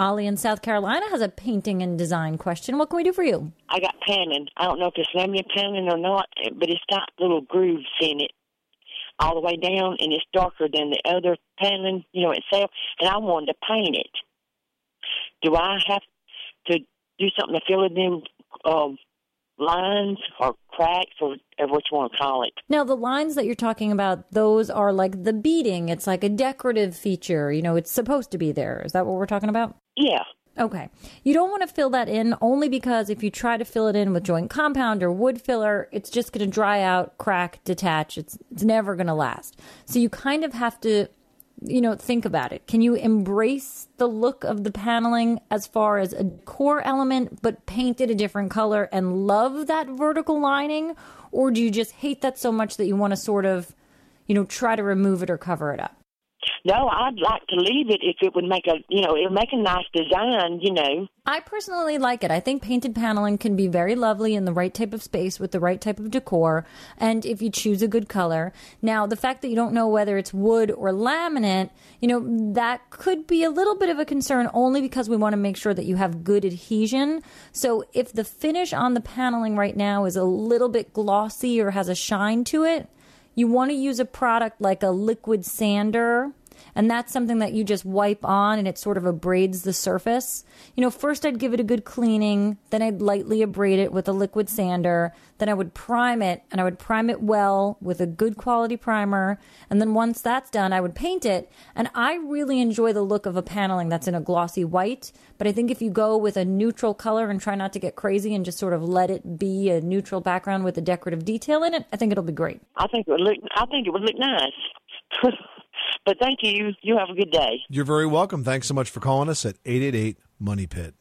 Ollie in South Carolina has a painting and design question. What can we do for you? I got paneling. I don't know if it's laminate paneling or not, but it's got little grooves in it all the way down, and it's darker than the other paneling, you know, itself. And I wanted to paint it. Do I have to do something to fill it in? Um, lines or cracks or, or what you want to call it. Now, the lines that you're talking about, those are like the beading. It's like a decorative feature. You know, it's supposed to be there. Is that what we're talking about? Yeah. Okay. You don't want to fill that in only because if you try to fill it in with joint compound or wood filler, it's just going to dry out, crack, detach. It's, it's never going to last. So you kind of have to you know, think about it. Can you embrace the look of the paneling as far as a core element, but paint it a different color and love that vertical lining? Or do you just hate that so much that you want to sort of, you know, try to remove it or cover it up? No, I'd like to leave it if it would make a, you know, it would make a nice design, you know. I personally like it. I think painted paneling can be very lovely in the right type of space with the right type of decor, and if you choose a good color. Now, the fact that you don't know whether it's wood or laminate, you know, that could be a little bit of a concern only because we want to make sure that you have good adhesion. So, if the finish on the paneling right now is a little bit glossy or has a shine to it, you want to use a product like a liquid sander and that's something that you just wipe on and it sort of abrades the surface. You know, first I'd give it a good cleaning, then I'd lightly abrade it with a liquid sander, then I would prime it and I would prime it well with a good quality primer, and then once that's done, I would paint it. And I really enjoy the look of a paneling that's in a glossy white, but I think if you go with a neutral color and try not to get crazy and just sort of let it be a neutral background with a decorative detail in it, I think it'll be great. I think it would look I think it would look nice. But thank you. You have a good day. You're very welcome. Thanks so much for calling us at 888 Money Pit.